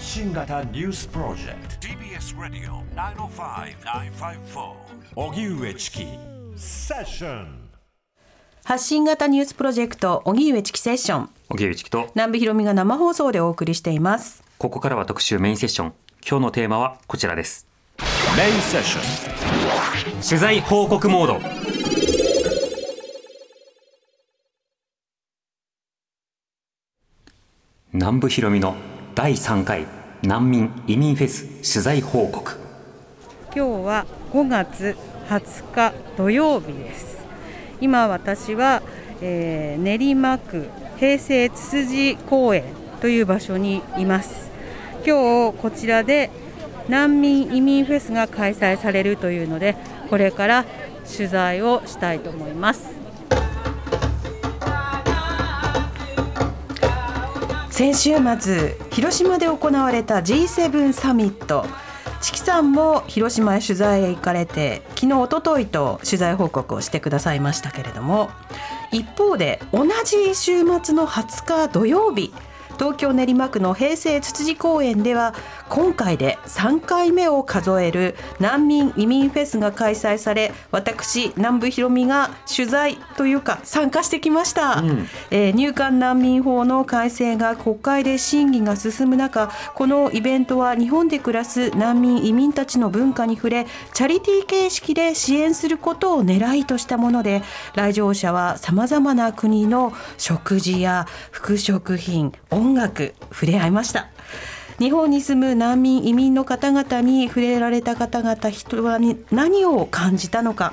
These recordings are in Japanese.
発信型ニュースプロジェクト。TBS ラディオ905-954おぎゅうえちきセッション発信型ニュースプロジェクト荻上チキセッション。荻上チキと。南部ひろみが生放送でお送りしています。ここからは特集メインセッション。今日のテーマはこちらです。メインセッション取材報告モード。南部ひろみの第3回難民移民フェス取材報告。今日は5月20日土曜日です。今私は、えー練馬区平成つつじ公園という場所にいます。今日こちらで難民移民フェスが開催されるというのでこれから取材をしたいと思います。先週末広島で行われた G7 サミット。チキさんも広島へ取材へ行かれて昨日おとといと取材報告をしてくださいましたけれども一方で同じ週末の20日土曜日東京練馬区の平成つつじ公園では今回で3回目を数える難民移民フェスが開催され私南部ひろみが取材というか参加してきました、うん。えー入管難民法の改正が国会で審議が進む中このイベントは日本で暮らす難民移民たちの文化に触れチャリティー形式で支援することを狙いとしたもので来場者はさまざまな国の食事や服飾品音楽触れ合いました。日本に住む難民移民の方々に触れられた方々人は何を感じたのか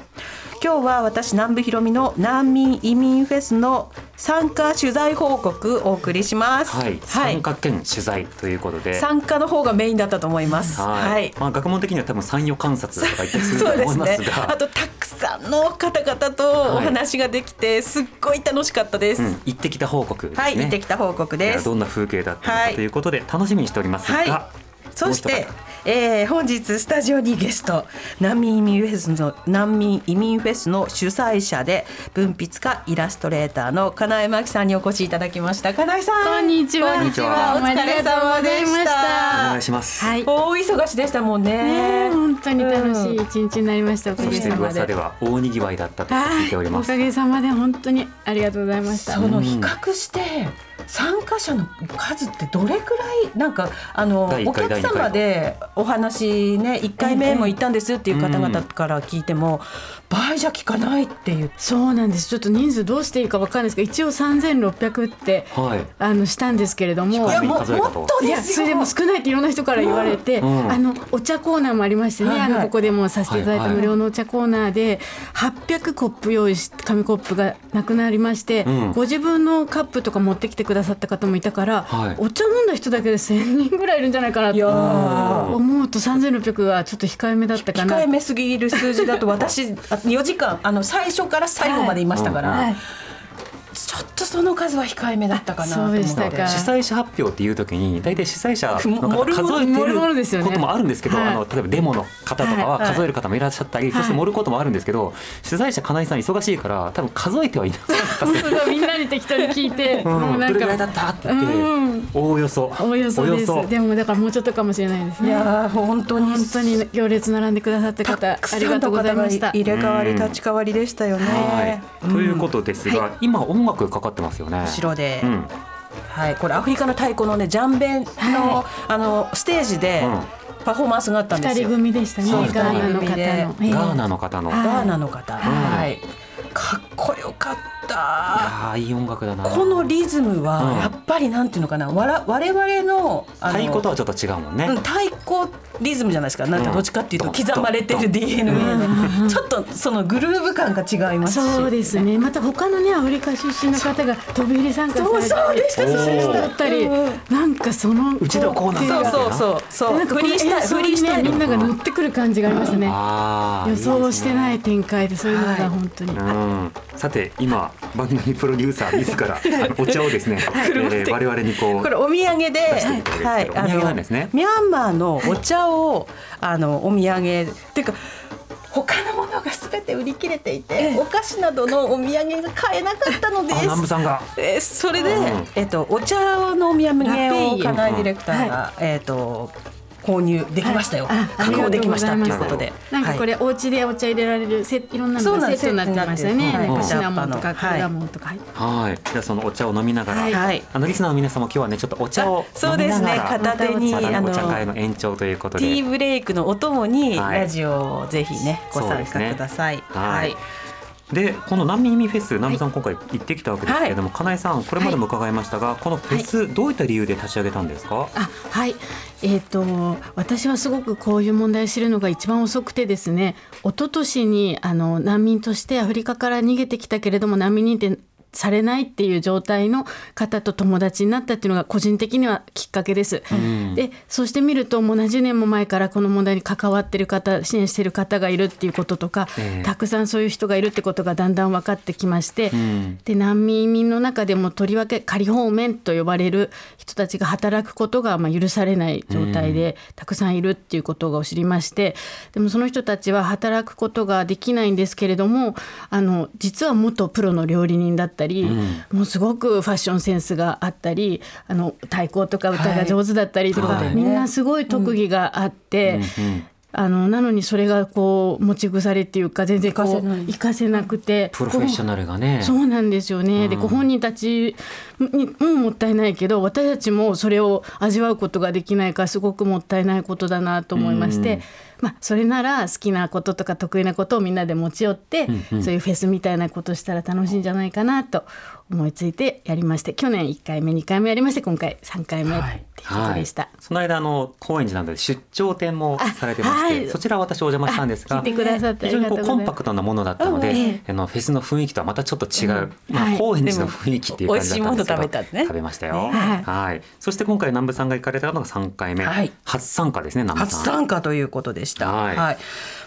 今日は私南部ひろみの難民移民フェスの参加取材報告お送りします。はい、参加兼取材ということで。参加の方がメインだったと思います。はい、はいまあ学問的には多分産業観察とか言ったりすると思いますすね。があとたくさんの方々とお話ができてすっごい楽しかったです、うん、行ってきた報告ね。はい。行ってきた報告いです。やどんな風景だったのはいかということで楽しみにしておりますが、はい。そしてえー本日スタジオにゲスト難民移民フェスの難民移民フェスの主催者で文筆家イラストレーターの金井真紀さんにお越しいただきました金井さんこんにちはこんにちはおどうもあり疲れがとうござ様でしいましたたお願いします。はい。ね大忙しでしたもんねえ本当に楽しい一日になりました。おかそしてげさまで。噂では大にぎわいだったと聞いております。おかげさまで本当にありがとうございました。その比較して参加者の数ってどれくらいなんかあのお客様でお話ね1回目も行ったんですっていう方々から聞いても倍じゃ聞かないって言ってそうなんです。ちょっと人数どうしていいかわかんないですけど、一応三千六百ってはい。あのしたんですけれども。いやもももっといやそれでも少ないっていろんな人から言われて、うん。あのお茶コーナーもありましてね、はいはい。あのここでもさせていただいた無料のお茶コーナーで800コップ用意し紙コップがなくなりまして、うん。ご自分のカップとか持ってきてくださった方もいたから、はい。お茶飲んだ人だけで1000人ぐらいいるんじゃないかなといやー思うと3600はちょっと控えめだったかな。控えめすぎる数字だと私 4時間あの最初から最後までいましたから、はい。ちょっとその数は控えめだったかなと思って。そうでしたか。主催者発表っていう時に大体主催者の方数えてもるもるですよね。ることもあるんですけど、はい。あの例えばデモの方とかははい。数える方もいらっしゃったり、そして盛ることもあるんですけど取材者金井さん忙しいから多分数えてはいなかったみんなに適当に聞いて、うん。もうなんどれぐらいだかったっておおよそ。およそです。およそ。でもだからもうちょっとかもしれないですね。いやー本当に。本当に行列並んでくださった方たくさありがとうございました。入れ替わり立ち替わりでしたよね。はい、ということですが、今音楽かかってますよね。後ろで、うん、はい、これアフリカの太鼓のねジャンベンの、あのステージでうん。パフォーマンスがあったんで二人すよ。組でしたね。ガーナの方の。ガーナの方の、はい。いガーナの方、はい、かっこよかった。やーいい音楽だな。このリズムうん。はやっぱりなんていうのかな、わら我々のあの太鼓とはちょっと違うもんね。うん太鼓リズムじゃないですか。なんかどっちかっていうとうん刻まれてる DNA の。ちょっとそのグルーヴ感が違いますし。そうですね。また他のねアフリカ出身の方が飛び入り参加されたりでしたそうでしただったりうんなんかそのうちのコーナーだそうそうそうそう。なんかこの演奏にねみんなが乗ってくる感じがありましたね予想してないい展開でそういうのはい。が本当に。さて今番組プロデューサー自らあのお茶をですね、えー我々にこうこれお土産で、していただいてるんですけどお土産なんですね。ミャンマーのお茶をあのお土産。っていうか他のものががすべて売り切れていて、お菓子などのお土産が買えなかったのです。あ南部さんが。えーそれで、うん。えっとお茶のお土産を金井ディレクターが、えっと購入できましたよ、あ確保できました。ということで。なんかこれ、お家でお茶入れられるセいろんなセットになってましたよね。んかシナモンとかはいカルダモンとか。はい。はい。じゃあそのお茶を飲みながら、はい。はい。あのリスナーの皆様今日はねちょっとお茶をそう飲みですね。ながら。片手にあのにお茶会の延長ということで。ティーブレイクのお供にはい。ラジオをぜひね、ご参加ください。はいでこの難民移民フェス南部さん今回行ってきたわけですけれども、金井さんこれまでも伺いましたが、このフェス、どういった理由で立ち上げたんですか？あはい、えー、と私はすごくこういう問題を知るのが一番遅くてですね一昨年にあの難民としてアフリカから逃げてきたけれども難民認定されないっていう状態の方と友達になったっていうのが個人的にはきっかけです。でそして見るともう何十年も前からこの問題に関わってる方支援してる方がいるっていうこととか、ええ。たくさんそういう人がいるってことがだんだん分かってきまして、ん。で難民移民の中でもとりわけ仮放免と呼ばれる人たちが働くことがまあ許されない状態でたくさんいるっていうことを知りまして。でもその人たちは働くことができないんですけれどもあの実は元プロの料理人だったり、もうすごくファッションセンスがあったりあの太鼓とか歌が上手だったりとか、はいみんなすごい特技があって。あのなのにそれがこう持ち腐れっていうか全然こう活かせなくてプロフェッショナルがね。そうなんですよね。でご本人たちにももったいないけど私たちもそれを味わうことができないからすごくもったいないことだなと思いまして、まあ、それなら好きなこととか得意なことをみんなで持ち寄って、そういうフェスみたいなことしたら楽しいんじゃないかなと思いついてやりまして去年1回目2回目やりまして今回3回目っていうことでした。その間あの高円寺などで出張展もされてまして、はい。そちらは私お邪魔したんですが非常にこうコンパクトなものだったので、うんえ。あのフェスの雰囲気とはまたちょっと違う、まあ、はい。高円寺の雰囲気っていう感じだったんですけど、でも美味しいもの食べたね。食べましたよ、はい。はい。そして今回南部さんが行かれたのが3回目、はい。初参加ですね南部初さん。参加ということでした。はい。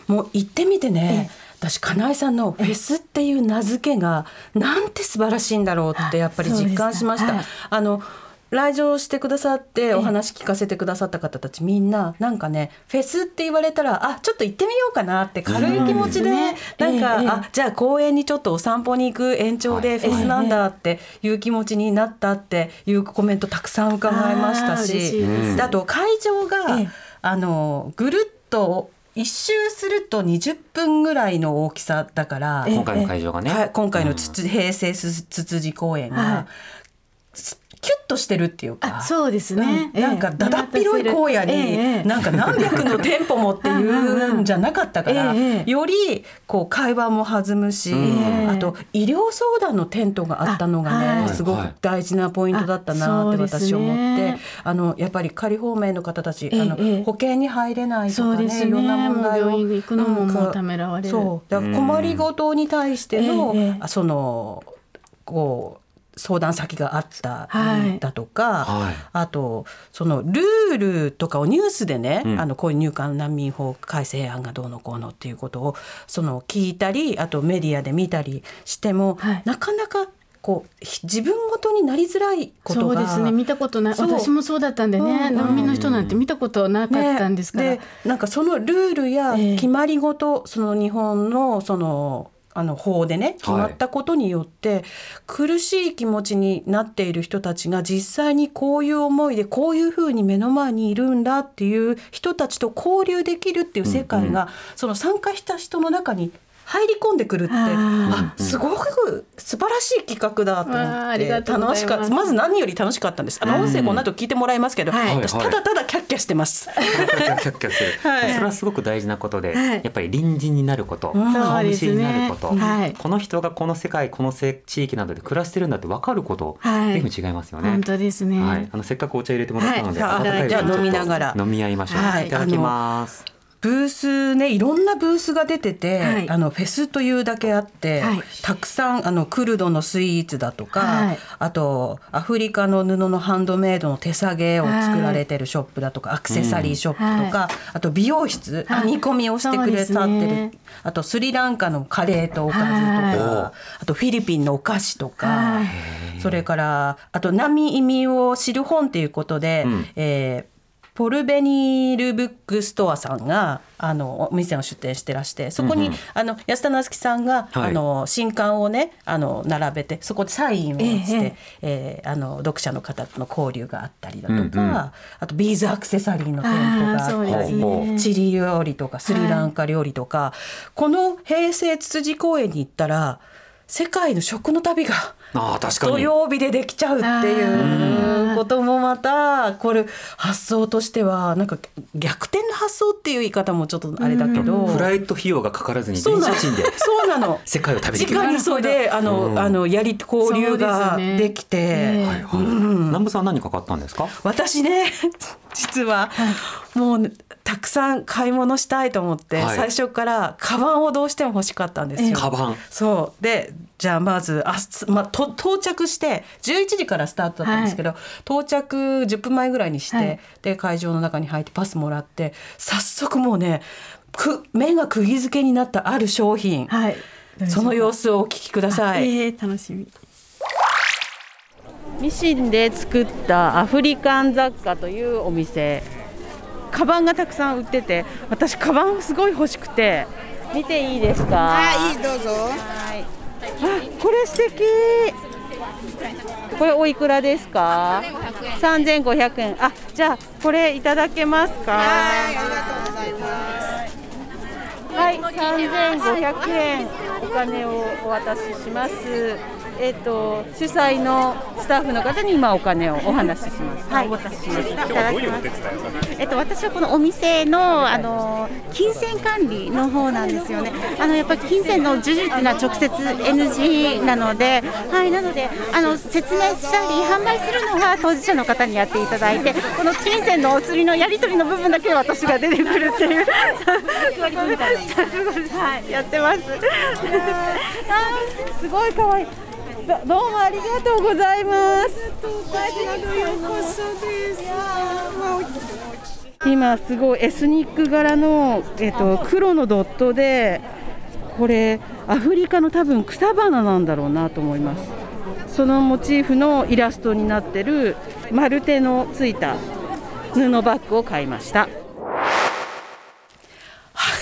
もう行ってみてね。私金井さんのフェスっていう名付けがなんて素晴らしいんだろうってやっぱり実感しました。そうですあの来場してくださってお話聞かせてくださった方たちみんななんかねフェスって言われたらあちょっと行ってみようかなって軽い気持ちで、うんなんか、ええあじゃあ公園にちょっとお散歩に行く延長でフェスなんだっていう気持ちになったっていうコメントたくさん伺いましたしあと会場が、ええ。あのぐるっと一周すると20分ぐらいの大きさだから、今回の会場がね、はい、今回のつつ、平成すつつじ公園が、はい。すキュッとしてるっていうか。あそうですね、うん。なんかだだっ広い荒野に、ええなんか何百の店舗もっていうんじゃなかったから、ええよりこう会話も弾むし、えあと医療相談のテントがあったのがね、あはい。すごく大事なポイントだったなって私思って、ね。あのやっぱり仮放免の方たち、ええあのええ。保険に入れないとかねそうですね。いろんな問題をもう病院に行くのももうためらわれる。そう。だから困りごとに対しての、そのこう相談先があったはい。だとか、はい。あとそのルールとかをニュースでね、うん。あのこういう入管難民法改正案がどうのこうのっていうことをその聞いたりあとメディアで見たりしても、はい。なかなかこうひ自分ごとになりづらいことがそうですね。見たことない。私もそうだったんでね、うん。難民の人なんて見たことなかったんですから、ね。でなんかそのルールやええ。決まり事、その日本のそのあの法でね決まったことによって、苦しい気持ちになっている人たちが実際にこういう思いでこういうふうに目の前にいるんだっていう人たちと交流できるっていう世界が、その参加した人の中に入り込んでくるってああすごく素晴らしい企画だと思って楽しかったまず何より楽しかったんですあの音声この後聞いてもらいますけど、はい私ただただキャッキャしてます。キャッキャッキャする、はいそれはすごく大事なことで、はいやっぱり隣人になること、ん顔見知りになること、ねはいこの人がこの世界このせ地域などで暮らしてるんだって分かること、はい随分違いますよね。本当ですね、はい、あのせっかくお茶入れてもらったので、はいじゃあちょっと飲みながら飲み合いましょう。はいいただきます。ブースねいろんなブースが出てて、はい。あのフェスというだけあって、はい。たくさんあのクルドのスイーツだとか、はい。あとアフリカの布のハンドメイドの手作業を作られてるショップだとか、アクセサリーショップとか、あと美容室、はい。編み込みをしてくれたってる、ね。あとスリランカのカレーとおかずとか、はい。あとフィリピンのお菓子とか。はい。それからあと難民移民を知る本ということで、うん。えーポルベニールブックストアさんがあのお店を出店してらしてそこに、うんうん。あの安田なつきさんが、はい。あの新刊をねあの並べてそこでサインをして、ええ。ーあの読者の方との交流があったりだとか、うんうん。あとビーズアクセサリーの店舗があったり、ね。チリ料理とかスリランカ料理とか、この平成つつじ公園に行ったら世界の食の旅がああ確かに。土曜日でできちゃうっていうこともまたこれ発想としてはなんか逆転の発想っていう言い方もちょっとあれだけど、フライト費用がかからずにそうなの。電車賃でそうなの。世界を旅できる。直にそれであの、うん。あのやり交流ができて、ええはい。はい南部さんは何か買ったんですか？私ね 実はもうねたくさん買い物したいと思って、はい。最初からカバンをどうしても欲しかったんですよ。カバン。そう。でじゃあまずあ、すまあ、と到着して11時からスタートだったんですけど、到着10分前ぐらいにして、はい。で会場の中に入ってパスもらって早速もうねく目が釘付けになったある商品、はい。その様子をお聞きください。えー、楽しみ。ミシンで作ったアフリカン雑貨というお店。カバンがたくさん売ってて私カバンすごい欲しくて。見ていいですか？はい、どうぞ。あこれ素敵これおいくらですか？三千五百円あじゃあこれいただけますか？はい、三千五百。円お金をお渡しします。えっ、と主催のスタッフの方に今お金をお話しします。はい、お渡ししました。いただきます。えっと私はこのお店のあの金銭管理の方なんですよね。あのやっぱり金銭の授受っていうのは直接 NG なので、はいなのであの説明したり販売するのは当事者の方にやっていただいて、この金銭のお釣りのやり取りの部分だけ私が出てくるっていう。はいやってます。すごい可愛い。どどうもありがとうございます。今すごいエスニック柄の、えっと黒のドットでこれアフリカの多分草花なんだろうなと思います。そのモチーフのイラストになってる丸手のついた布バッグを買いました。は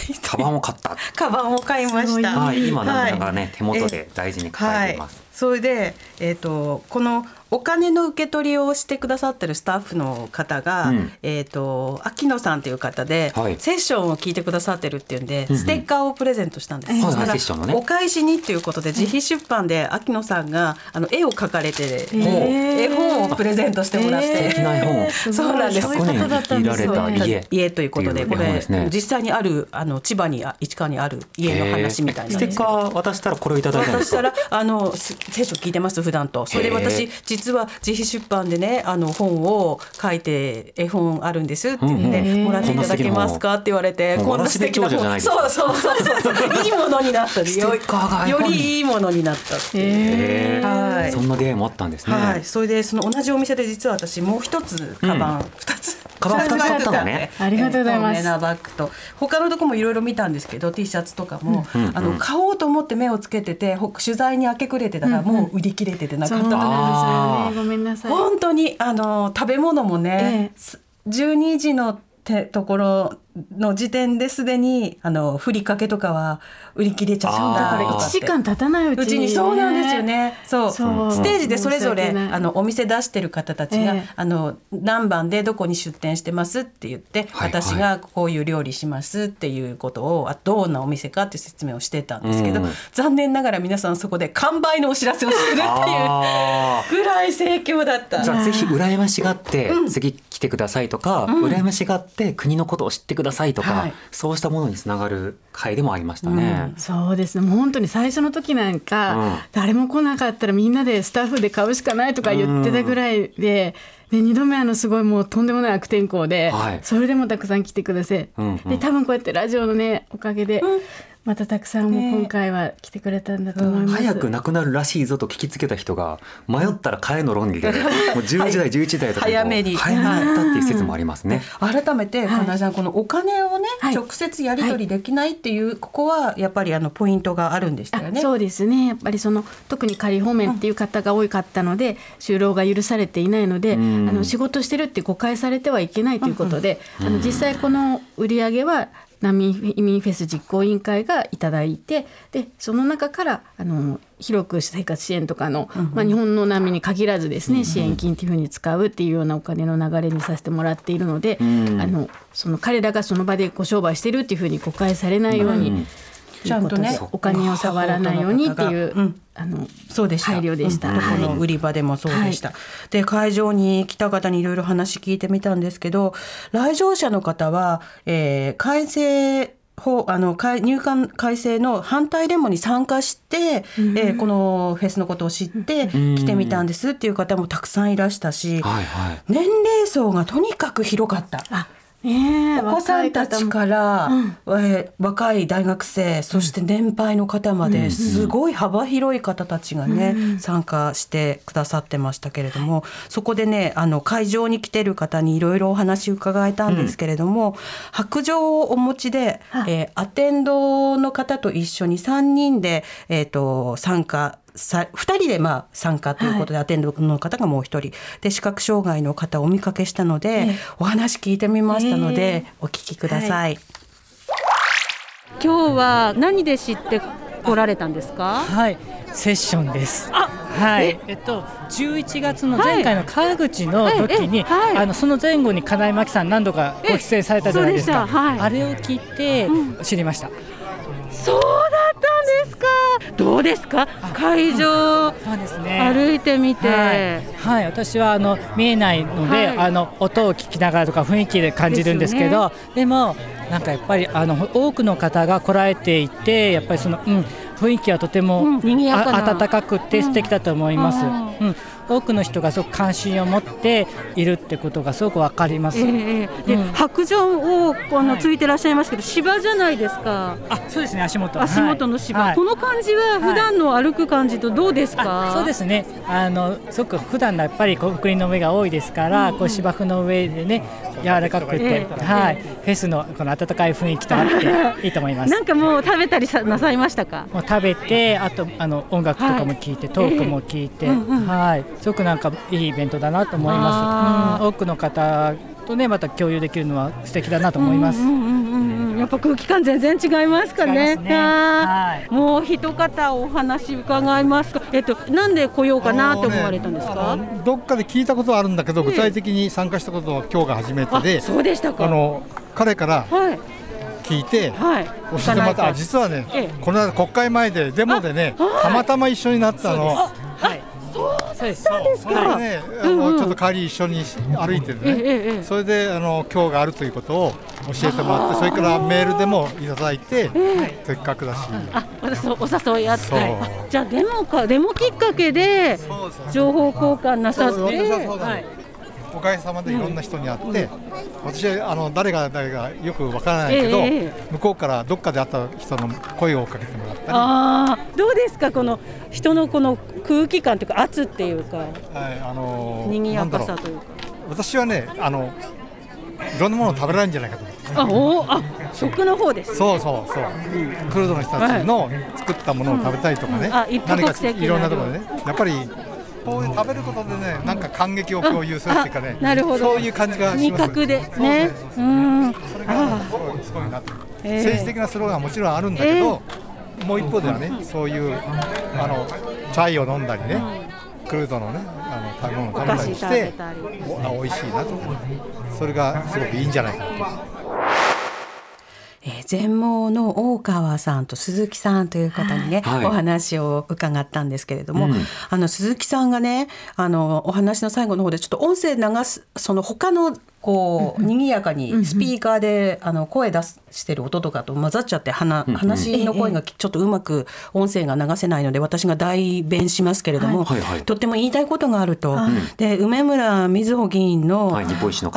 い。カバンを買った。カバンを買いました。はい今南部さんがね、はい手元で大事に抱えています、それで、えー、とこのお金の受け取りをしてくださってるスタッフの方が、うん。えー、と秋野さんという方で、はい。セッションを聞いてくださってるっていうんで、うんうん。ステッカーをプレゼントしたんです、はいそしたらセッションのね。お返しにっていうことで自費出版で秋野さんがあの絵を描かれて、絵本をプレゼントしてもらって、素敵な絵本をそうなんです。100年生きられた家。家ということでこれ実際にあるあの千葉にあ市川にある家の話みたいな。ステッカー渡したらこれをいただいたんですか？渡したらあのす聖書聞いてます普段と。それでへ私ー実は自費出版でねあの本を書いて絵本あるんですって言って、うんうん。もらっていただけますかって言われてこんな素敵なわらしべ長者じゃないですかそうそうそうそうそう。いいものになった。よ本にりいいものになったっていう。はい。そんな出会いもあったんですね、はい、それでその同じお店で実は私もう一つカバン二、つ。カバン二つ買ったのね。ありがとうございます。なバッグと。他のとこもいろいろ見たんですけど T シャツとかも、うんうん。あの買おうと思って目をつけててほ取材に明け暮れてたらもう売り切れててなかった。うなんですよね。ごめんなさい。本当にあの食べ物もね、えす12時のてところの時点ですでにあのふりかけとかは売り切れちゃったあー。とかって1時間経たないうちに,、うちに。そうなんですよね。そう。そう。ステージでそれぞれあのお店出してる方たちが、ええ。あの何番でどこに出店してますって言って、はい私がこういう料理しますっていうことをあどんなお店かっていう説明をしてたんですけど、うん。残念ながら皆さんそこで完売のお知らせをするっていうあぐらい盛況だった。ー。じゃあぜひ羨ましがって次来てくださいとか、羨ましがって国のことを知ってくださいとか、はい。そうしたものにつながる会でもありましたね。そうですね。もう本当に最初の時なんか、うん。誰も来なかったらみんなでスタッフで買うしかないとか言ってたぐらいで。で2度目あのすごいもうとんでもない悪天候で、はい。それでもたくさん来てください、うんうん。で多分こうやってラジオのねおかげで、またたくさんも今回は来てくれたんだと思います。早くなくなるらしいぞと聞きつけた人が迷ったら買えの論理で もう10時台11台とか早めに。早めに行ったっていう説もありますね。改めて金井さん、このお金をね、はい。直接やり取りできないっていう、ここはやっぱりあのポイントがあるんでしたよね。あそうですね。やっぱりその特に仮放免っていう方が多かったので、就労が許されていないので、ん。あの仕事してるって誤解されてはいけないということで、あの実際この売り上げは難民移民フェス実行委員会がいただいてでその中からあの広く生活支援とかの、まあ、日本の難民に限らずですね、支援金っていうふうに使うっていうようなお金の流れにさせてもらっているので、ん。あのその彼らがその場でご商売してるっていうふうに誤解されないように、うんちゃんとねお金を触らないようにっていう、うん。あのそうでした。配慮でしたうん。どこのはい売り場でもそうでした。で会場に来た方にいろいろ話聞いてみたんですけど、来場者の方は、えー改正法あの改入管改正の反対デモに参加して、えーこのフェスのことを知ってん。来てみたんですっていう方もたくさんいらしたし、はいはい。年齢層がとにかく広かった。あねえお子さんたちから、えー若い大学生そして年配の方まで、すごい幅広い方たちがね、参加してくださってましたけれどもそこでねあの会場に来てる方にいろいろお話伺えたんですけれども、白状をお持ちで、えーアテンドの方と一緒に3人で、えー、と参加さ2人でまあ参加ということで、アテンドの方がもう1人。で視覚障害の方をお見かけしたので、ええ。お話聞いてみましたので、えお聞きください。今日は何で知って来られたんですか？はい、セッションです。はい、え？っと11月の前回の川口の時に、はいはい。あのその前後に金井真紀さん何度かご出演されたじゃないですか。はい。あれを聞いて知りました。そうだったんですか。どうですか。会場そうですね。歩いてみて、はい、はい、私はあの見えないので、はい。あの音を聞きながらとか雰囲気で感じるんですけどでもなんかやっぱりあの多くの方が来られていてやっぱりその、うん、雰囲気はとても、うん温かくて素敵だと思います、ううん多くの人がすごく関心を持っているってことがすごくわかります、ええで、うん。白状をあのはいついてらっしゃいますけど、芝じゃないですか。あそうですね足元。足元の芝、はい。この感じは普段の歩く感じとどうですか、あそうですね。あのすごく普段のやっぱりコンクリの上が多いですから、こう芝生の上でね柔らかくて、ええ。はい、フェスのこの温かい雰囲気とあっていいと思います。なんかもう食べたりさなさいましたか？もう食べてあとあの音楽とかも聞いて、トークも聞いて、ええうんうん。はいすごくなんかいいイベントだなと思います、うん、多くの方とねまた共有できるのは素敵だなと思います、やっぱ空気感全然違いますかね。ね。はもう一方お話伺いますか。えっとなんで来ようかなと思われたんですか？あのどっかで聞いたことはあるんだけど、具体的に参加したことは今日が初めてあで、そうでしたか。あの彼からはい。聞いて、はい。教えてもらった。あ実はね、ええ。この間国会前でデモでね、たまたま一緒になったの。はいそうです。それでね、あのう。んうん。ちょっと帰り一緒に歩いてるええね。ええそれであの今日があるということを教えてもらって、それからメールでもいただいて、せっかくだし。あ、私お誘いあって。じゃあデモかデモきっかけで情報交換なさって。おかげさまでいろんな人に会って、私はあの誰が誰がよくわからないけど、ええ向こうからどっかで会った人の声をかけてもらったり、はああ、どうですかこの人のこの空気感というか圧っていうか。いあのー賑やかさというか。私はねあのいろんなものを食べられるんじゃないかと思って。あ、おーあ、食の方です。そうそうそう、クルドの人たちの作ったものを食べたりとかね、うん。あ一夫何か国籍いろんなところでね、やっぱりこういう食べることでね、なんか感激を共有するっていうかね、あなるほど。そういう感じがします。味覚でね。そう。うん。それがすごいすごいなと、ええ。政治的なスローガンはもちろんあるんだけど、もう一方ではね、そういうあのチャイを飲んだりね、クルードのねあの食べ物を食べたりしておあ美味しいなとか、それがすごくいいんじゃないかと。えー全盲の大川さんと鈴木さんという方にね、はい。お話を伺ったんですけれども、うん。あの鈴木さんがねあのお話の最後の方でちょっと音声流すその他のこう賑やかにスピーカーであの声出してる音とかと混ざっちゃって話話の声がちょっとうまく音声が流せないので私が代弁しますけれども、とっても言いたいことがあると。で梅村みずほ議員の,、あ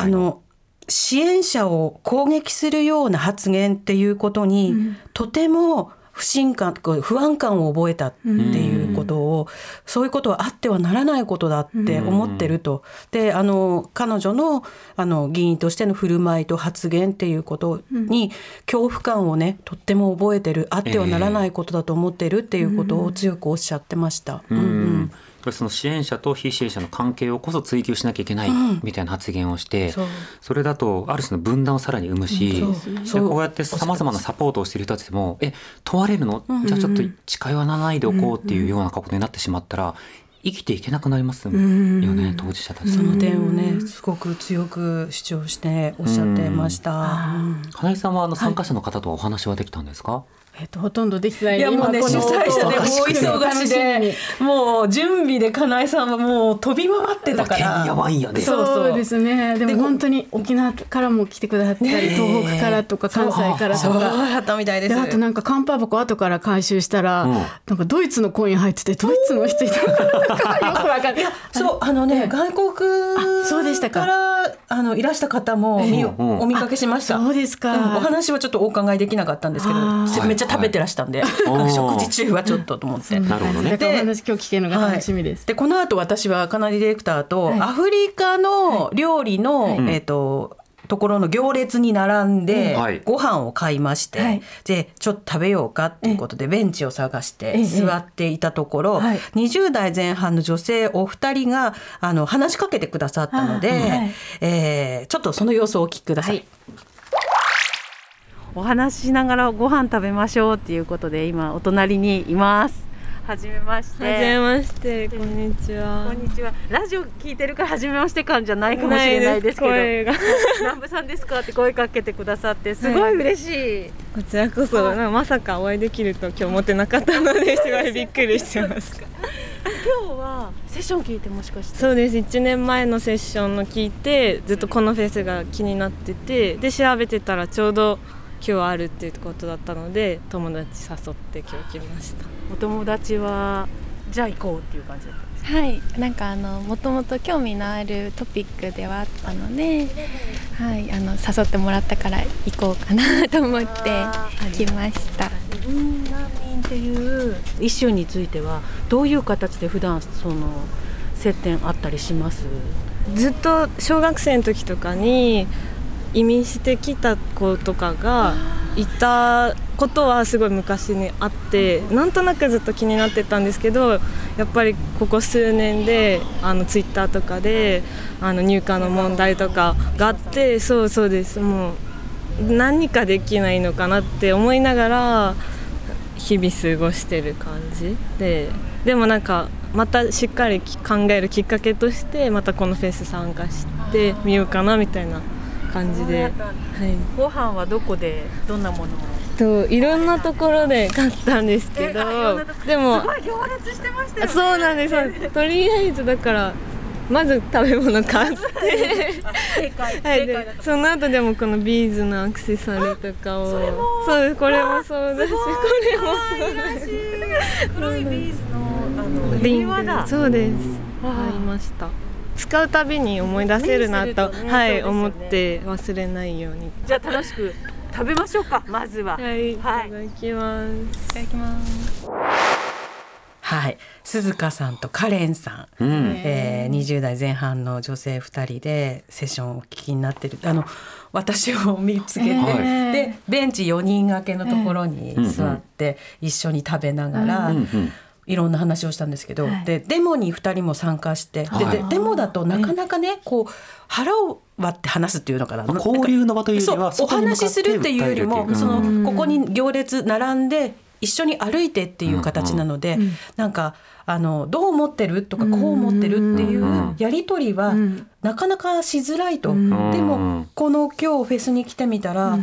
の支援者を攻撃するような発言っていうことに、とても不信感不安感を覚えたっていうことを、そういうことはあってはならないことだって思ってると。であの彼女のあの議員としての振る舞いと発言っていうことに恐怖感をねとっても覚えてるあってはならないことだと思ってるっていうことを強くおっしゃってました。うんその支援者と非支援者の関係をこそ追求しなきゃいけないみたいな発言をして、そう。それだとある種の分断をさらに生むし、う。んこうやってさまざまなサポートをしている人たちでも「え問われるの？じゃあちょっと誓いはならないでおこう」っていうようなことになってしまったら生きていけなくなりますよね。当事者たち。その点をねすごく強く主張しておっしゃってました。うん。金井さんはあの参加者の方とはお話はできたんですか、えっとほとんどできてないいやもうね主今この催者でもう忙楽しでもう準備でかなえさんはもう飛び回ってたかてんやらわんやでそうそう。ですね。でも本当に沖縄からも来てくださったり東北からとか関西からとそうか。だったみたいでですあとなんかカンパ箱後から回収したら、うん。なんかドイツのコイン入っててドイツの人いたのかなとかよくわかんないそうあのね外国あそうでしたか。からあのいらした方もお見かけしました。そうですか、うん。お話はちょっとお伺いできなかったんですけどめっちゃ食べてらしたんで、はい。食事中はちょっとと思って。なるほどね。だからお話今日聞けるのが楽しみです、でこの後私はカナディディレクターと、はい。アフリカの料理の、い。えっ、とところの行列に並んで、はい。ご飯を買いまして、はい。でちょっと食べようかっていうことでベンチを探してええ。座っていたところ、はい。20代前半の女性お二人があの話しかけてくださったので、あはい。えーちょっとその様子をお聞きください。お話ししながらご飯食べましょうっていうことで今お隣にいます。はじめまして。はじめまして、こんにちは。こんにちは。ラジオ聞いてるから初めまして感じゃないかもしれないですけど。声が。南部さんですかって声かけてくださってすごい嬉しい、こちらこそ、まさかお会いできると今日思ってなかったので、すごいびっくりしてます。今日はセッション聞いてもしかして？そうです、1年前のセッションの聞いて、ずっとこのフェスが気になってて、で調べてたらちょうど今日あるっていうことだったので、友達誘って今日来ました。お友達はじゃあ行こうっていう感じだったんですはい、なんかあのもともと興味のあるトピックではあったので、はい、あの誘ってもらったから行こうかなと思って来ました。難民っていうイシューについてはどういう形で普段その接点あったりします？ずっと小学生の時とかに移民してきた子とかがいたことはすごい昔にあってなんとなくずっと気になってたんですけどやっぱりここ数年であのツイッターとかであの入荷の問題とかがあってそうそうです。もう何かできないのかなって思いながら日々過ごしてる感じ。ででもなんかまたしっかり考えるきっかけとしてまたこのフェス参加してみようかなみたいな感じで、はい、ご飯はどこでどんなものを？といろんなところで買ったんですけどでもすごい行列してましたよね。そうなんです。とりあえずだからまず食べ物買って。はい、でその後でもこのビーズのアクセサリーとかを。そうですこれもそうだしこれもそうだし。黒いビーズのあの輪だグ。そうです。買いました使うたびに思い出せるなと、ねはい、ね。思って忘れないように。じゃあ楽しく食べましょうかまずは。はい、いはい。ただきます。いただきます。はい、鈴鹿さんとカレンさん、うん。えー、20代前半の女性2人でセッションをお聞きになってる。あの私を見つけて、はい。でベンチ4人掛けのところに座って一緒に食べながら、うんうんいろんな話をしたんですけど、はい。でデモに2人も参加して、はい。ででデモだとなかなかねこう腹を割って話すっていうのかな。まあ交流の場というよりはそうお話しするっていうよりも、うそのうん。ここに行列並んで一緒に歩いてっていう形なので、うんなんかあのどう思ってるとかこう思ってるっていうやり取りはうん。なかなかしづらいと、うん。でうん。もこの今日フェスに来てみたら、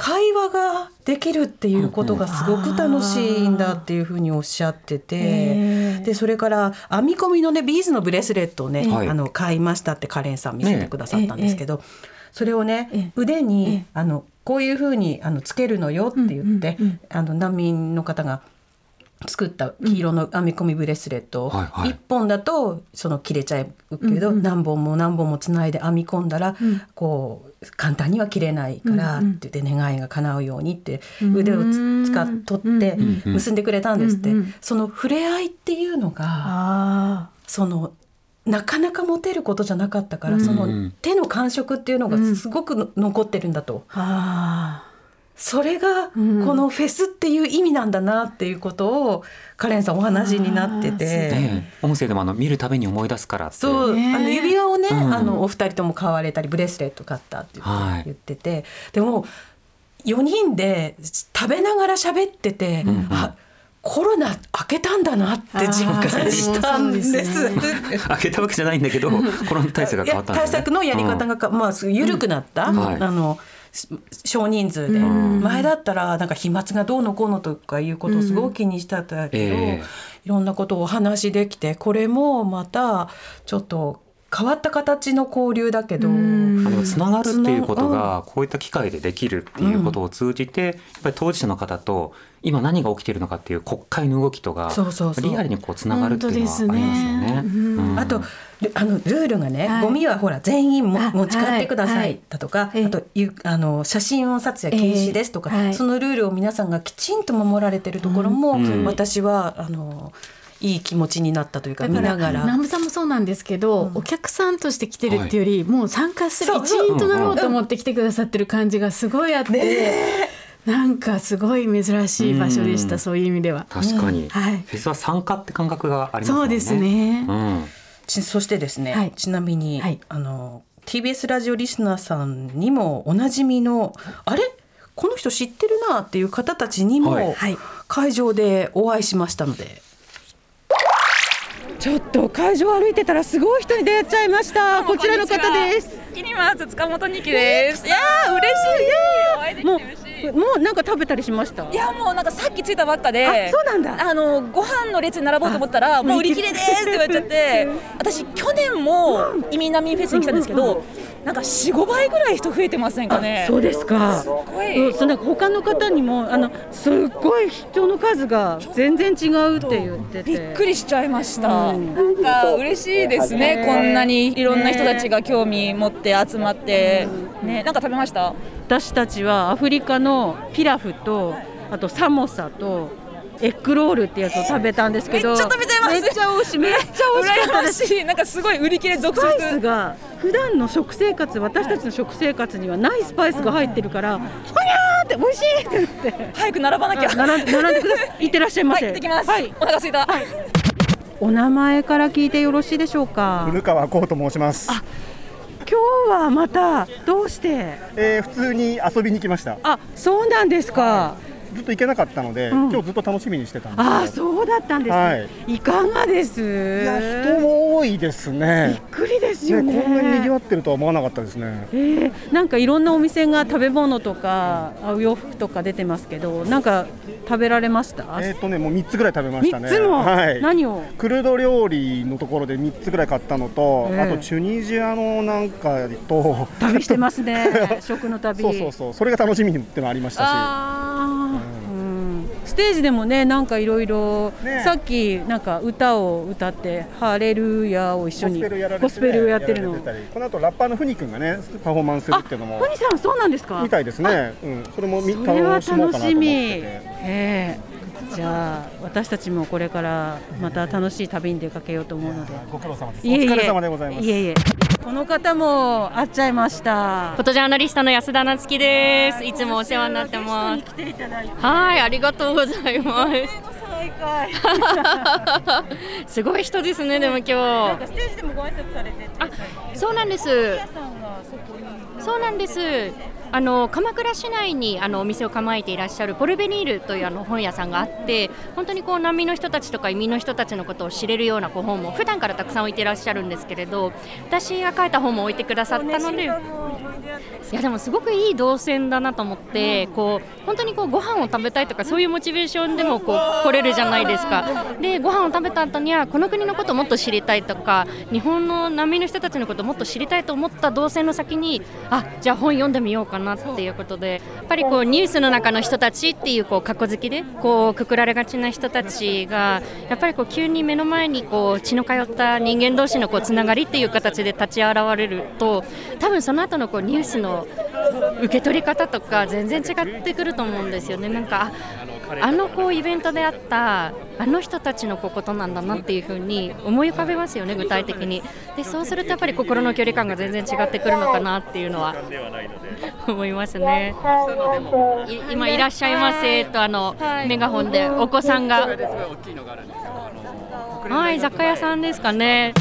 会話ができるっていうことがすごく楽しいんだっていうふうにおっしゃってて、でそれから編み込みのねビーズのブレスレットをね、はい。あの買いましたってカレンさん見せてくださったんですけど、それをね、ええ。腕に、ええ。あのこういうふうにあのつけるのよって言って、あの難民の方が作った黄色の編み込みブレスレット、はいはい。1本だとその切れちゃうけど、何本も何本もつないで編み込んだら、うん。こう簡単には切れないからって言って願いが叶うようにってうん。腕をつ使っ取って結んでくれたんですって、その触れ合いっていうのがあそのなかなか持てることじゃなかったから、うんその手の感触っていうのがすごくの残ってるんだと。ー。あそれがうん。このフェスっていう意味なんだなっていうことをカレンさんお話になってて。音声でもあの見るたびに思い出すからってそう、ねあの指輪をね、うんあのお二人とも買われたりブレスレット買ったって言って,、はい。言っててでも4人で食べながら喋ってて、うんうん。あコロナ明けたんだなって実感したんです。です 開けたわけじゃないんだけど コロナ対策が変わったんだよね。対策のやり方がか、まあす緩くなった、うん。はい。あのす少人数で、うん。前だったらなんか飛沫がどうのこうのとかいうことをすごく気にしてたけど、ええ。いろんなことをお話しできてこれもまたちょっと変わった形の交流だけど、うん。あのつながるっていうことがこういった機会でできるっていうことを通じて、やっぱり当事者の方と今何が起きているのかっていう国会の動きとがそうそうそう。リアルにこうつながるっていうのはありますよね。ね。うん。あとルあのルールがね、はい。ゴミはほら全員もあ持ち帰ってくださはいいだとか、はい。あというあの写真を撮影禁止ですとか、ええはいそのルールを皆さんがきちんと守られてるところも、うん。私はあのいい気持ちになったというか見ながら。南部さんもそうなんですけど、お客さんとして来てるっていうより、もう参加する一員となろうと思って来てくださってる感じがすごいあって、なんかすごい珍しい場所でした、うん。そういう意味では。確かに、はい。フェスは参加って感覚がありますもね。そうんですね。うん。ちそしてですね、はい。ちなみに、はい。あの TBS ラジオリスナーさんにもおなじみのあれ？この人知ってるなっていう方たちにも、はい。はい。会場でお会いしましたので。ちょっと会場歩いてたらすごい人に出会っちゃいました。こちらの方です。キニマーズ塚本二期です。いやー嬉しい。もうもうなんか食べたりしました？いやもうなんかさっき着いたばっかで、あそうなんだあのご飯の列に並ぼうと思ったらもう売り切れですって言われちゃって、私去年も移民難民フェスに来たんですけど、なんか四五倍ぐらい人増えてませんかね。そうですか。すごいうんその他の方にもあのすっごい人の数が全然違うって言ってて。びっくりしちゃいました。うんなんか嬉しいですね。ねこんなにいろんな人たちが興味持って集まって、ね、なんか食べました？私たちはアフリカのピラフとあとサモサとエッグロールってやつを食べたんですけどめっちゃ食べてます。めっちゃ美味しいめっちゃ美味しかったしい。なんかすごい売り切れ続スパイス々。が普段の食生活私たちの食生活にはないスパイスが入ってるから、ほにゃーって美味しいって言って早く並ばなきゃ。あ並ん並んでください。いってらっしゃいませ。はい、行ってきます。はいお腹すいた。お名前から聞いてよろしいでしょうか。古川光と申します。今日はまたどうして？えー、普通に遊びに来ました。あ、そうなんですか。ずっと行けなかったので、うん今日ずっと楽しみにしてたんですよ。あ、そうだったんですね。はいい、かがです？いや人も多いですね。びっくりですよねこんなに賑わってるとは思わなかったですね。えー、なんかいろんなお店が食べ物とかあお洋服とか出てますけど、なんか食べられました？えっ、とねもう三つぐらい食べましたね。三つも？はい。何を？クルド料理のところで三つぐらい買ったのと、ええあとチュニジアのなんかと旅してますね。食の旅。そうそうそうそれが楽しみってのありましたし。ステージでもねなんかいろいろねさっきなんか歌を歌って「ハレルヤ」を一緒にゴスペルをやってるの。やられてたり。この後ラッパーのフニ君がねパフォーマンスするっていうのも。ふにさんそうなんですか？みたいですね。うん、それも見それは楽しみ。て。ええ。じゃあ私たちもこれからまた楽しい旅に出かけようと思うので。ご苦労様です。いえいえ。お疲れ様でございます。いえいえこの方も会っちゃいましたフォトジャーナリストの安田なつきです。いつもお世話になってます。はい、ありがとうございます。すごい人ですね、でも今日。ステージでもご挨拶されててあ、そうなんです。そうなんです。あの鎌倉市内にあのお店を構えていらっしゃるポルベニールというあの本屋さんがあって本当にこう難民の人たちとか移民の人たちのことを知れるようなこう本も普段からたくさん置いていらっしゃるんですけれど私が書いた本も置いてくださったのでいやでもすごくいい動線だなと思ってこう本当にこうご飯を食べたいとかそういうモチベーションでもこう来れるじゃないですか。でご飯を食べた後にはこの国のことをもっと知りたいとか日本の難民の人たちのことをもっと知りたいと思った動線の先にあじゃあ本読んでみようかかなっていうことでやっぱりこうニュースの中の人たちっていうこう格好好きでこうくくられがちな人たちがやっぱりこう急に目の前にこう血の通った人間同士のこうつながりっていう形で立ち現れると多分その後のこうニュースの受け取り方とか全然違ってくると思うんですよね。なんかあのこうイベントであったあの人たちのこうことなんだなっていうふうに思い浮かべますよね、具体的に。でそうするとやっぱり心の距離感が全然違ってくるのかなっていうのは思いますね。い今いらっしゃいませとあのメガホンでお子さんが。はい雑貨屋さんですかね。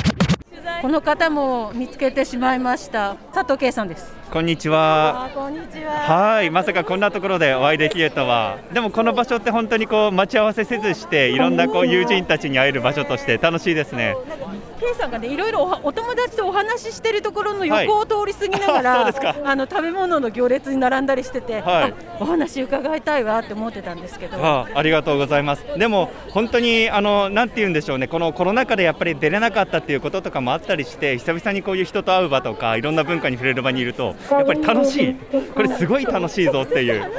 この方も見つけてしまいました。佐藤圭さんですこんにちは。はい、まさかこんなところでお会いできるとは。でもこの場所って本当にこう待ち合わせせずしていろんなこう友人たちに会える場所として楽しいですね。K さんがねいろいろお友達とお話ししてるところの横を通り過ぎながら、はいあの食べ物の行列に並んだりしてて、はいあお話伺いたいわって思ってたんですけど、あありがとうございます。でも本当にあのなんて言うんでしょうね。このコロナ禍でやっぱり出れなかったっていうこととかもあったりして、久々にこういう人と会う場とかいろんな文化に触れる場にいるとやっぱり楽しい。これすごい楽しいぞっていう。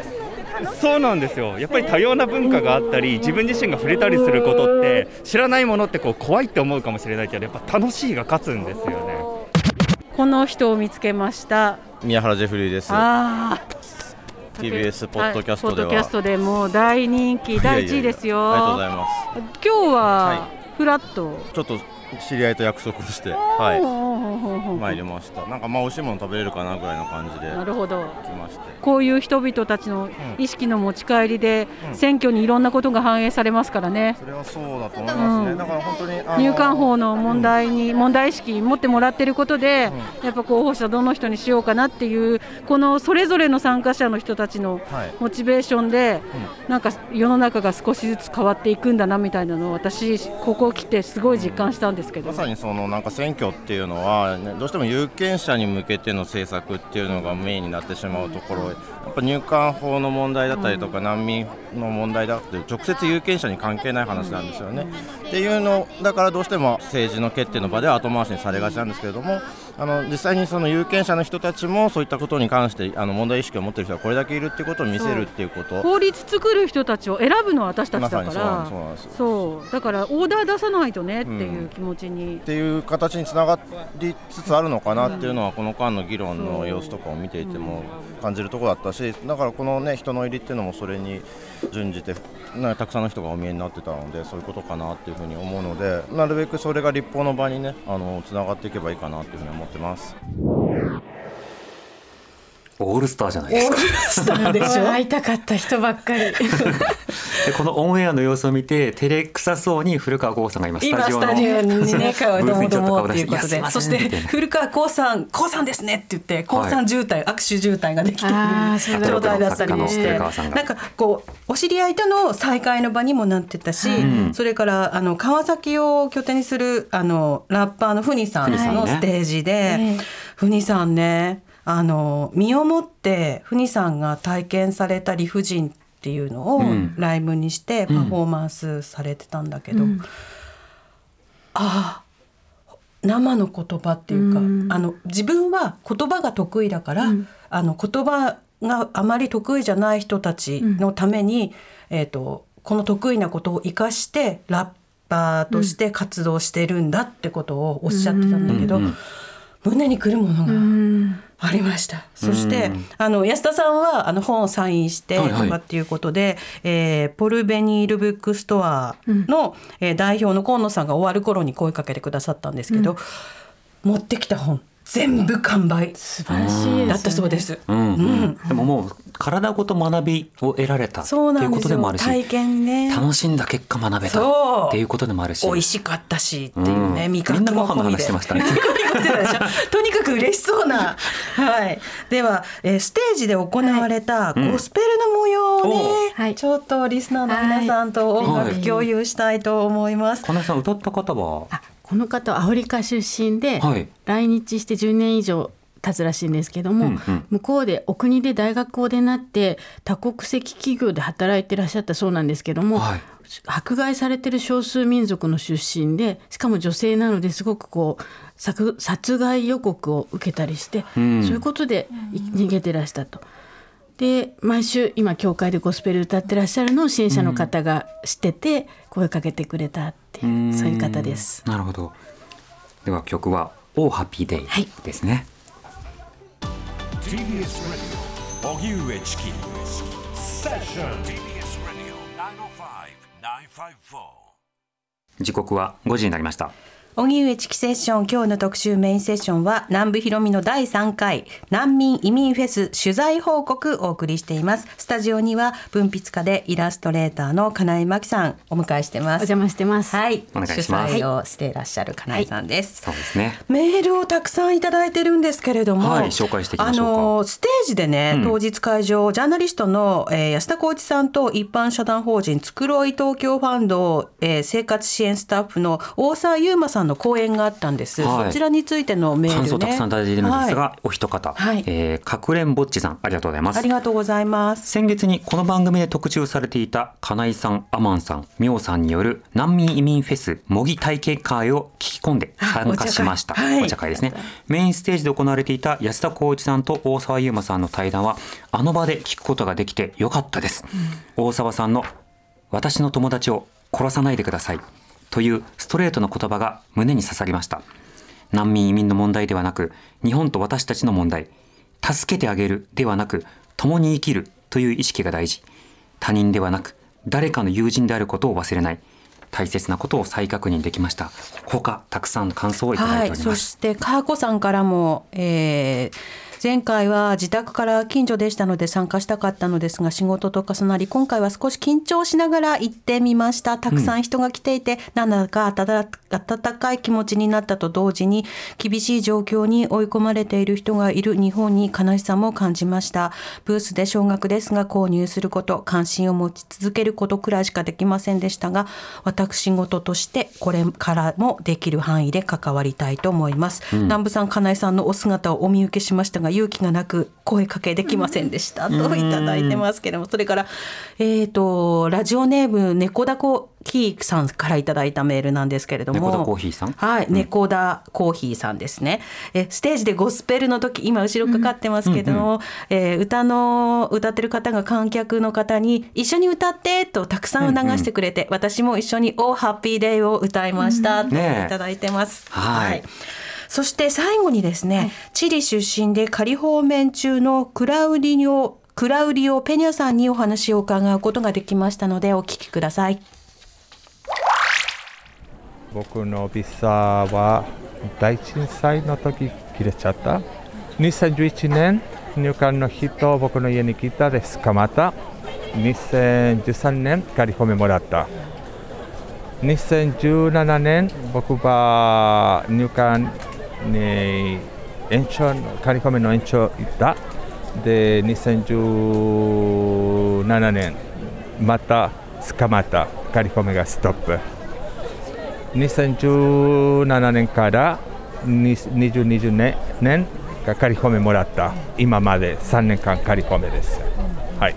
そうなんですよ。やっぱり多様な文化があったり、自分自身が触れたりすることって知らないものってこう怖いって思うかもしれないけど、やっぱ楽しいが勝つんですよね。この人を見つけました。宮原ジェフリーです。あ TBS ポッドキャストでは、はいポッドキャストでもう大人気第一位ですよ。ありがとうございます。今日は、はフラット。ちょっと知り合いと約束をして、はい、参りました。なんかまあ美味しいもの食べれるかなぐらいの感じでなるほど。来まして。こういう人々たちの意識の持ち帰りで、選挙にいろんなことが反映されますからね。それはそうだと思いますね。うん。だから本当に入管法の問題に、問題意識持ってもらってることで、やっぱ候補者どの人にしようかなっていうこのそれぞれの参加者の人たちのはい。モチベーションで、なんか世の中が少しずつ変わっていくんだなみたいなのを私ここ来てすごい実感したんですけど、まさにそのなんか選挙っていうのは、ね、どうしても有権者に向けての政策っていうのがメインになってしまうところ、やっぱ入管法の問題だったりとか、難民の問題だって直接有権者に関係ない話なんですよね。っていうのだからどうしても政治の決定の場では後回しにされがちなんですけれどもあの実際にその有権者の人たちもそういったことに関してあの問題意識を持っている人がこれだけいるっていうことを見せるっていうこと。法律作る人たちを選ぶのは私たちだから。そうだからオーダー出さないとねっていう気持ちに、っていう形につながりつつあるのかなっていうのはこの間の議論の様子とかを見ていても感じるところだったしだからこのね人の入りっていうのもそれに準じて、ね、たくさんの人がお見えになってたのでそういうことかなっていうふうに思うのでなるべくそれが立法の場にねあのつながっていけばいいかなっていうふうに思ってます。オールスターじゃないですか。スターでしょ会いたかった人ばっかり。でこのオンエアの様子を見て照れくさそうに古川剛さんが今ス今スタジオのタジオにね 顔をどうもどうもっていうことで。そして古川光さん光さんですねって言って光さん渋滞、握手渋滞ができてる。あーそうだ状態だったりしてなんかこうお知り合いとの再会の場にもなってたし、うん。それからあの川崎を拠点にするあのラッパーのふにさんのステージで、ふにさんねあの身をもってふにさんが体験された理不尽っていうのをうん。ライブにしてパフォーマンスされてたんだけど、うん。ああ生の言葉っていうか、うん。あの自分は言葉が得意だから、あの言葉があまり得意じゃない人たちのために、えー、とこの得意なことを生かしてラッパーとして活動してるんだってことをおっしゃってたんだけど、うんうん。胸にくるものがうんありました。そして、うんあの安田さんはあの本をサインしてはいはい。とかっていうことで、えーポルベニールブックストアの、えー代表の河野さんが終わる頃に声かけてくださったんですけど、持ってきた本全部完売。素晴らしいね。だったそうです。うんうん。でももう体ごと学びを得られたってそういうことでもあるし体験ね。楽しんだ結果学べたっていうことでもあるし。美味しかったしっていうね、うん。味覚みんなご飯の話してましたねニコニコしてたでしょ。とにかく嬉しそうな。はい。では、えーステージで行われたゴスペルの模様をね、はい。ちょっとリスナーの皆さんと音楽共有したいと思います、金井さん歌った方は？この方はアフリカ出身で、はい。来日して10年以上経つらしいんですけども、うんうん。向こうでお国で大学をでなって多国籍企業で働いてらっしゃったそうなんですけども、はい迫害されてる少数民族の出身でしかも女性なのですごくこう殺殺害予告を受けたりして、うんそういうことでい逃げてらしたと。で毎週今教会でゴスペル歌ってらっしゃるのを支援者の方が知ってて声かけてくれたっていう、そういう方です。なるほど。では曲は「オーハッピーデイ」ですね。TBS Radio 時刻は5時になりました。荻上チキセッション今日の特集メインセッションは南部ひろみの第3回難民移民フェス取材報告お送りしています。スタジオには文筆家でイラストレーターの金井真紀さんお迎えしてます。お邪魔してます。はい。お願いします。主催をしていらっしゃる金井さんです、そうですね。メールをたくさんいただいてるんですけれども、はい紹介していきまあしょうか。のステージでね、うん。当日会場ジャーナリストの、えー安田浩一さんと一般社団法人つくろい東京ファンド、えー生活支援スタッフの大沢優馬さんの講演があったんです、はい。そちらについてのメールね。感想たくさんいただいているのですが、はい。お一方、はい。えーかくれんぼっちさんありがとうございます。ありがとうございます。先月にこの番組で特集されていた金井さん、アマンさん、ミョウさんによる難民移民フェス模擬体験会を聞き込んで参加しました。お茶会。はい。お茶会ですね。メインステージで行われていた安田浩一さんと大沢優馬さんの対談はあの場で聞くことができてよかったです。大沢さんの私の友達を殺さないでくださいというストレートな言葉が胸に刺さりました。難民移民の問題ではなく日本と私たちの問題。助けてあげるではなく共に生きるという意識が大事。他人ではなく誰かの友人であることを忘れない。大切なことを再確認できました。他たくさんの感想をいただい、ております、そしてかーこさんからも、えー前回は自宅から近所でしたので参加したかったのですが仕事と重なり今回は少し緊張しながら行ってみました。たくさん人が来ていて、なんだか温温かい気持ちになったと同時に厳しい状況に追い込まれている人がいる日本に悲しさも感じましたブースで少額ですが購入すること関心を持ち続けることくらいしかできませんでしたが私事としてこれからもできる範囲で関わりたいと思います、うん南部さん金井さんのお姿をお見受けしましたが勇気がなく声かけできませんでした、といただいてますけれども。それからえっ、とラジオネーム猫だこキーさんからいただいたメールなんですけれども。猫田コーヒーさん？はい、猫田コーヒーさんですね。えステージでゴスペルの時今後ろかかってますけども、えー歌の歌ってる方が観客の方に一緒に歌ってとたくさん促してくれて、私も一緒に「 Oh Happy Day」を歌いました、といねえ。ただいてます。はいそして最後にですね、チリ出身で仮放免中のクラウディオクラウディオ・ペニャさんにお話を伺うことができましたのでお聞きください。僕のビザは大震災の時切れちゃった。2011年入管の人僕の家に来たで捕まった2013年仮褒めもらった。2017年僕は入管に延長仮褒めの延長行ったで2017年また捕まった。仮褒めがストップ。2017年から2020年年が仮褒めもらった。今まで3年間仮褒めです。はい。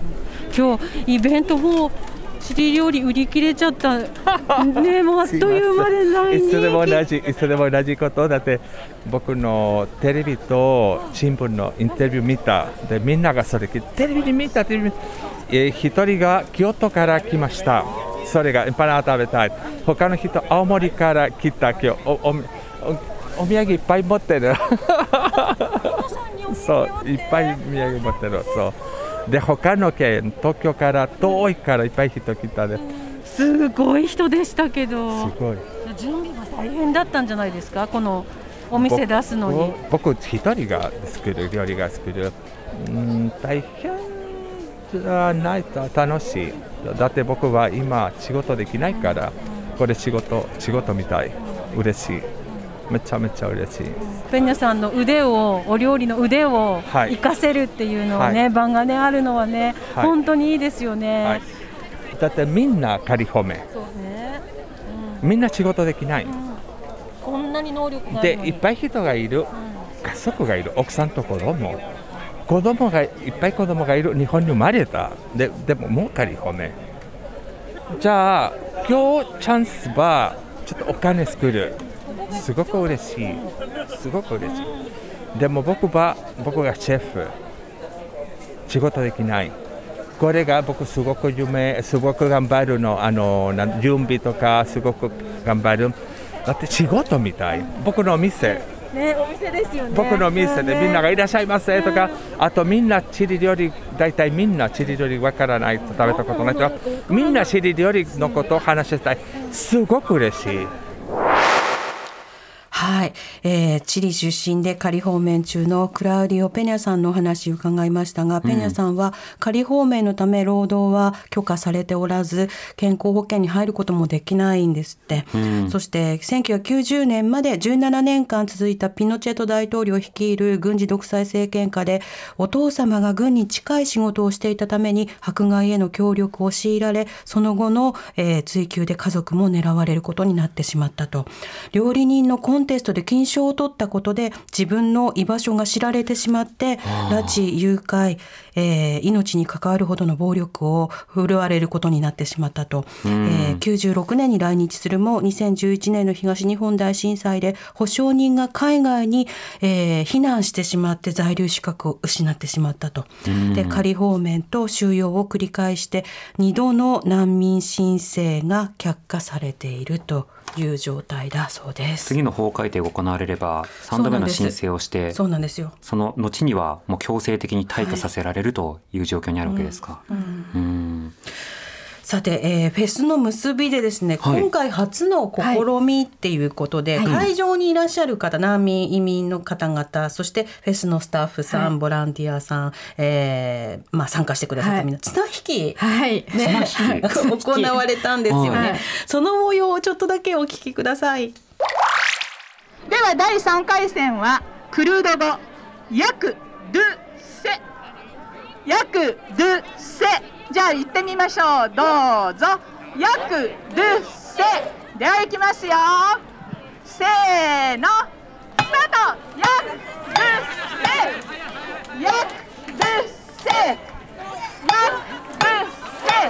今日イベントも料理売り切れちゃった。ね もうあっという間でないいつでも同じ。いつでも同じこと。だって僕のテレビと新聞のインタビュー見た。でみんながそれテレビで見たテレビでえー一人が京都から来ました。それがパナー食べたい。他の人青森から来た今日おおおお土産いっぱい持ってる。そういっぱい土産持ってる。そうで他の県東京から遠いからいっぱい人来たで。すごい人でしたけど。すごい。準備が大変だったんじゃないですか？このお店出すのに。僕僕一人が作る料理が作るうん大変じゃないと楽しい。だって僕は今仕事できないからこれ仕事仕事みたい。嬉しいめちゃめちゃ嬉しい。ペニャさんの腕をお料理の腕をはい。活かせるっていうのはね、はい。場がねあるのはね、はい。本当にいいですよね。はい。だってみんな仮褒めそうね。みんな仕事できない。こんなに能力でいっぱい人がいる。家族がいる。奥さんと子供。子供がいっぱい子供がいる。日本に生まれた。ででももう仮褒めじゃあ今日チャンスはちょっとお金作るすごく嬉しい。すごく嬉しい。でも僕は僕がシェフ。仕事できない。これが僕すごく夢すごく頑張るの。あの準備とかすごく頑張る。だって仕事みたい。僕の店。ねお店ですよね。僕の店でみんながいらっしゃいませとか、あとみんなチリ料理、大体みんなチリ料理わからないと食べたことないと、みんなチリ料理のことを話したい、すごく嬉しい。はい、えーチリ出身で仮放免中のクラウディオ・ペニャさんのお話を伺いましたが、ペニャさんは仮放免のため労働は許可されておらず健康保険に入ることもできないんですって、うん。そして1990年まで17年間続いたピノチェト大統領率いる軍事独裁政権下でお父様が軍に近い仕事をしていたために迫害への協力を強いられその後の、えー追及で家族も狙われることになってしまったと。料理人のコンテストで金賞を取ったことで自分の居場所が知られてしまって拉致誘拐、えー命に関わるほどの暴力を振るわれることになってしまったと、うん。えー96年に来日するも2011年の東日本大震災で保証人が海外に、えー避難してしまって在留資格を失ってしまったと。うん。で仮放免と収容を繰り返して2度の難民申請が却下されているという状態だそうです。次の法改定が行われれば3度目の申請をしてそうなんですよ。その後にはもう強制的に退去させられるという状況にあるわけですか。うんさて、えーフェスの結びでですね、はい。今回初の試みっていうことで、はい。会場にいらっしゃる方難民移民の方々そしてフェスのスタッフさん、はい。ボランティアさん、えーまあ、参加してくださったみんな、綱引き、はい。ね。綱引き。行われたんですよね、はい。その模様をちょっとだけお聞きください。では第3回戦はクルード語ヤクドゥセ。ヤクドゥセじゃあ行ってみましょう。どうぞ。ヤクドゥセでは行きますよ。せーの。スタート。ヤクドゥセヤクドゥセヤクドゥセ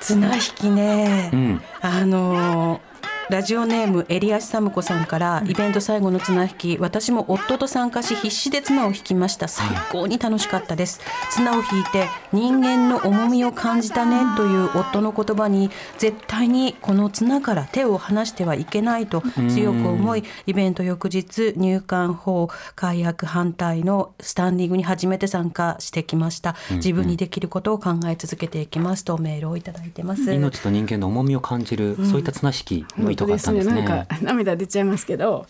綱引きね、うん。あのーラジオネームエリアシサムコさんからイベント最後の綱引き私も夫と参加し必死で綱を引きました。最高に楽しかったです。綱を引いて人間の重みを感じたねという夫の言葉に絶対にこの綱から手を離してはいけないと強く思いイベント翌日入管法解約反対のスタンディングに初めて参加してきました。うん。自分にできることを考え続けていきますとメールをいただいてます。命と人間の重みを感じる、うん。そういった綱引きの意図があったんですね。なんか涙出ちゃいますけど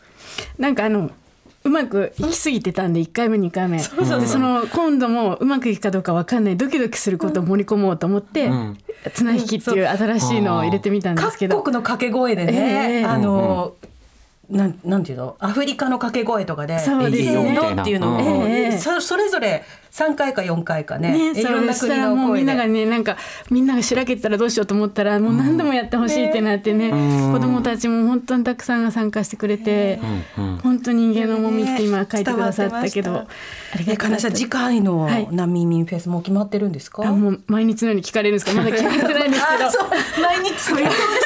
なんかあのうまくいきすぎてたんで1回目2回目そうそうその今度もうまくいくかどうか分かんないドキドキすることを盛り込もうと思って、綱引きっていう新しいのを入れてみたんですけど各国の掛け声でね、ええあの、なんなんていうのアフリカの掛け声とかでそうですよ。みたいなっていうのを、ええそそれぞれ3回か4回かね。ね、いろんな国らもうみんなの声でがねなんかみんながしらけてたらどうしようと思ったらもう何度もやってほしいってなってね、うん。子供たちも本当にたくさんが参加してくれて、本当人間の重みって今書いてくださったけど、えかなさん次回の難民民フェスも決まってるんですか、あもう毎日のように聞かれるんですかまだ決まってないんですけど。毎日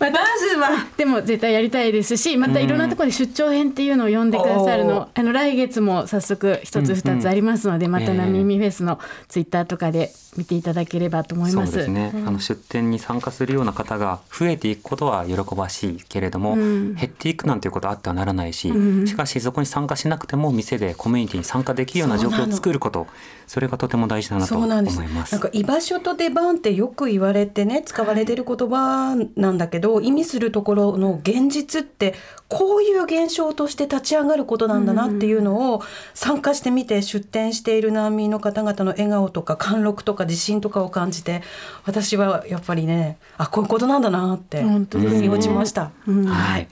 まずはでも絶対やりたいですしまたいろんなところで出張編っていうのを呼んでくださるの。あの来月も早速一つ二つありますので、またナミミフェスのツイッターとかで見ていただければと思います。そうですね、あの出店に参加するような方が増えていくことは喜ばしいけれども、うん。減っていくなんていうことはあってはならないし、うん。しかしそこに参加しなくても店でコミュニティに参加できるような状況を作ることそれがとても大事だなと思そうなんです。います。なんか居場所と出番ってよく言われてね使われてる言葉なんだけど、意味するところの現実ってこういう現象として立ち上がることなんだなっていうのを参加してみて出展している難民の方々の笑顔とか貫禄とか自信とかを感じて私はやっぱりねあこういうことなんだなって腑に落ちました。うん。はい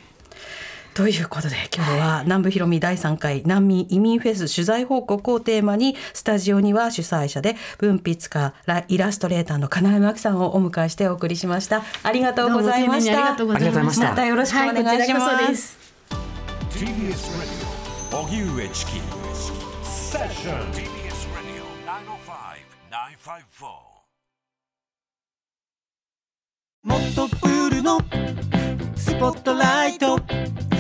ということで今日は南部ひろみ第3回難民移民フェス取材報告をテーマにスタジオには主催者で文筆家ライラストレーターの金山明さんをお迎えしてお送りしました。ありがとうございました。ありがとうございました。またよろしくお願いします、そです TBS Radio 荻上チキセッション。TBS Radio 905-954もっとプールのスポットライト